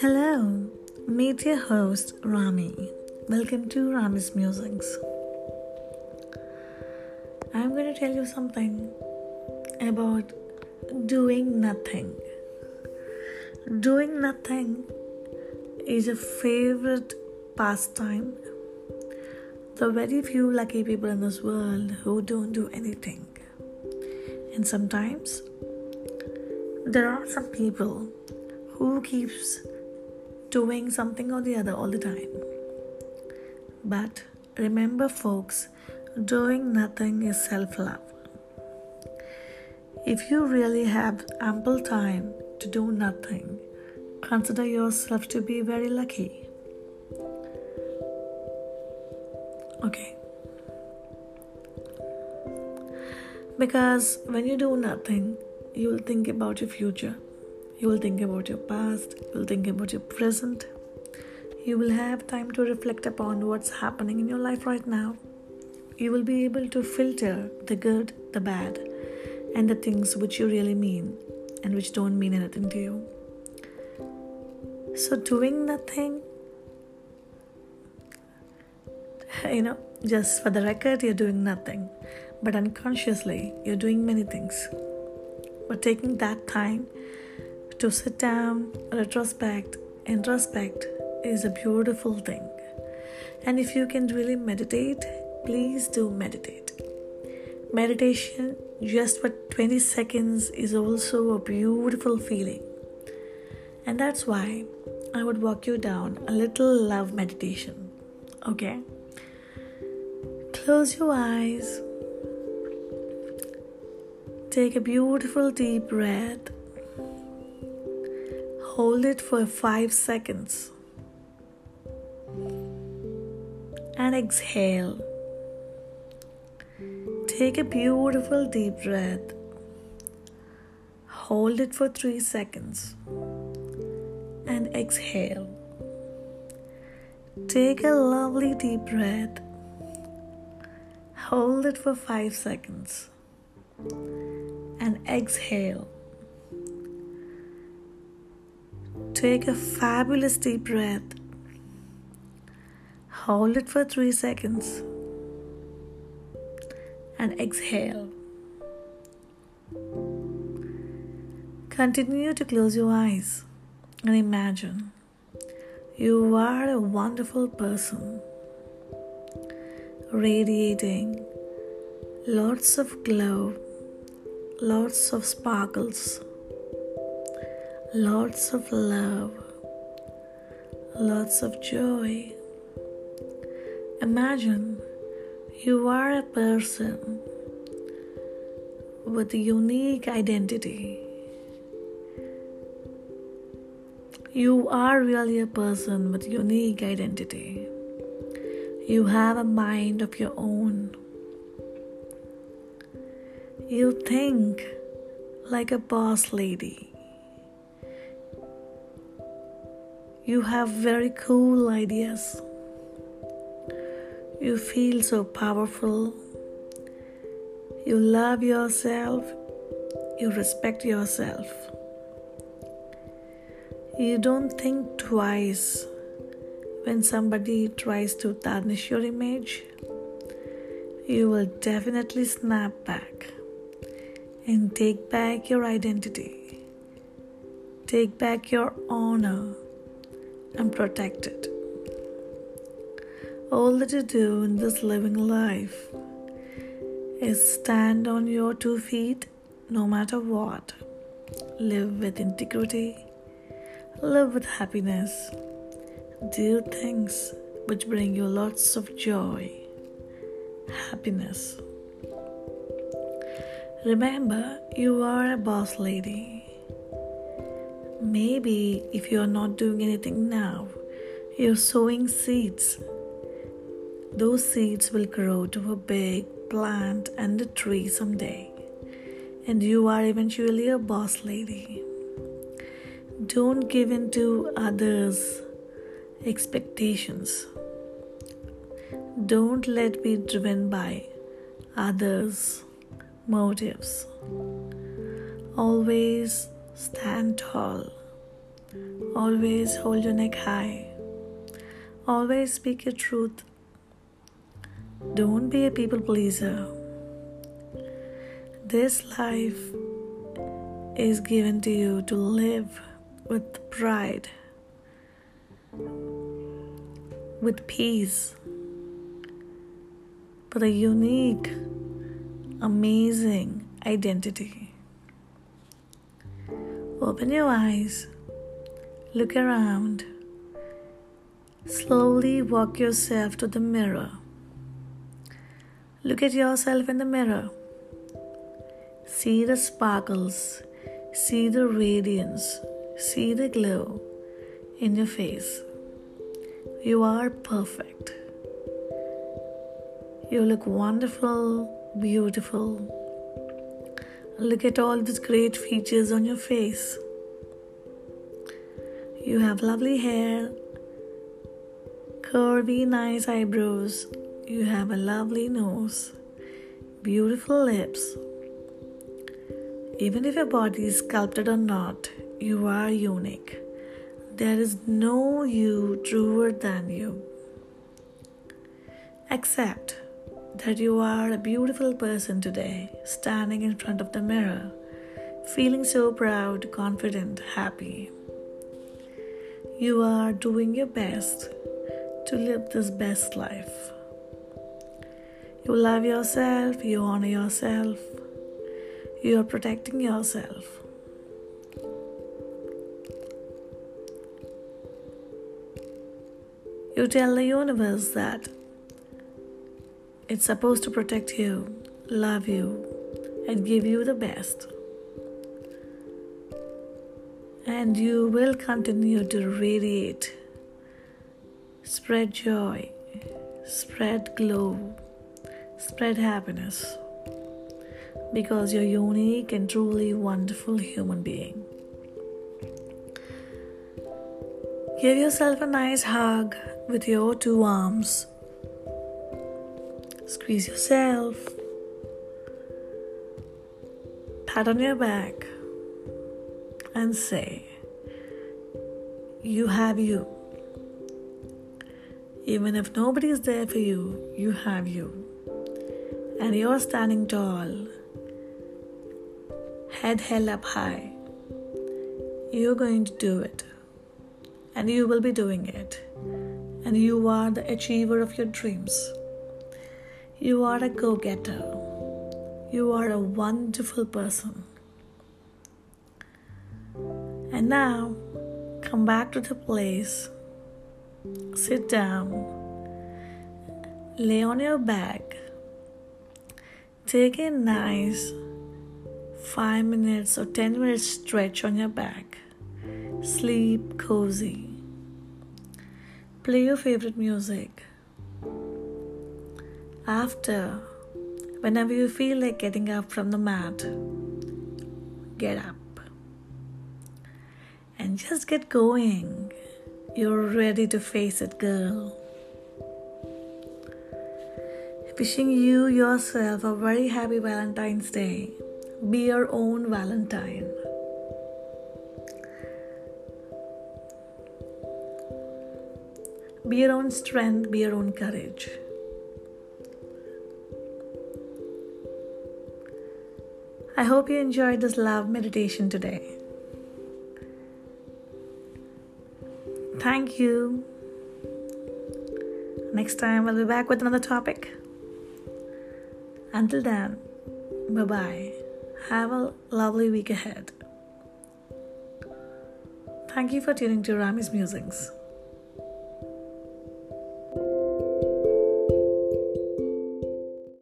Hello, meet your host Rami. Welcome to Rami's Musings. I'm going to tell you something about doing nothing. Doing nothing is a favorite pastime. The very few lucky people in this world who don't do anything. And sometimes there are some people who keeps doing something or the other all the time. But remember, folks, doing nothing is self love. If you really have ample time to do nothing, consider yourself to be very lucky. Okay. Because when you do nothing, you will think about your future you will think about your past, you will think about your present. You will have time to reflect upon what's happening in your life right now. You will be able to filter the good, the bad, and the things which you really mean and which don't mean anything to you. So, doing nothing, you know, just for the record, you're doing nothing, but unconsciously, you're doing many things. But taking that time to sit down, retrospect, introspect is a beautiful thing. And if you can really meditate, please do meditate. Meditation, just for 20 seconds, is also a beautiful feeling. And that's why I would walk you down a little love meditation. Okay? Close your eyes. Take a beautiful deep breath Hold it for 5 seconds. And exhale. Take a beautiful deep breath. Hold it for 3 seconds. And exhale. Take a lovely deep breath. Hold it for 5 seconds. Exhale. Take a fabulous deep breath. Hold it for three seconds and exhale. Continue to close your eyes and imagine you are a wonderful person, radiating lots of glow, lots of sparkles lots of love, lots of joy. Imagine you are a person with a unique identity. You are really a person with unique identity. You have a mind of your own. You think like a boss lady. You have very cool ideas. You feel so powerful. You love yourself. You respect yourself. You don't think twice when somebody tries to tarnish your image. You will definitely snap back and take back your identity. Take back your honor and protect it. All that you do in this living life is stand on your two feet no matter what. Live with integrity, live with happiness, do things which bring you lots of joy, happiness. Remember, you are a boss lady. Maybe if you are not doing anything now, you're sowing seeds. Those seeds will grow to a big plant and a tree someday. And you are eventually a boss lady. Don't give in to others' expectations. Don't let be driven by others' motives. Always stand tall. Always hold your neck high. Always speak your truth. Don't be a people pleaser. This life is given to you to live with pride, with peace, with a unique, amazing identity. Open your eyes, look around, slowly walk yourself to the mirror. Look at yourself in the mirror. See the sparkles, see the radiance, see the glow in your face. You are perfect. You look wonderful, beautiful. Look at all these great features on your face. You have lovely hair, curvy, nice eyebrows. You have a lovely nose, beautiful lips. Even if your body is sculpted or not, you are unique. There is no you truer than you. Accept that you are a beautiful person today, standing in front of the mirror, feeling so proud, confident, happy. You are doing your best to live this best life. You love yourself, you honor yourself, you are protecting yourself. You tell the universe that it's supposed to protect you, love you, and give you the best. And you will continue to radiate, spread joy, spread glow, spread happiness because you're unique and truly wonderful human being. Give yourself a nice hug with your two arms Squeeze yourself. Pat on your back and say, You have you. Even if nobody is there for you, you have you. And you're standing tall, head held up high. You're going to do it. And you will be doing it. And you are the achiever of your dreams. You are a go getter. You are a wonderful person. And now, come back to the place. Sit down. Lay on your back. Take a nice 5 minutes or 10 minutes stretch on your back. Sleep cozy. Play your favorite music. After, whenever you feel like getting up from the mat, get up and just get going. You're ready to face it, girl. Wishing you yourself a very happy Valentine's Day. Be your own Valentine. Be your own strength, be your own courage. I hope you enjoyed this love meditation today. Thank you. Next time, I'll be back with another topic. Until then, bye bye. Have a lovely week ahead. Thank you for tuning to Rami's Musings.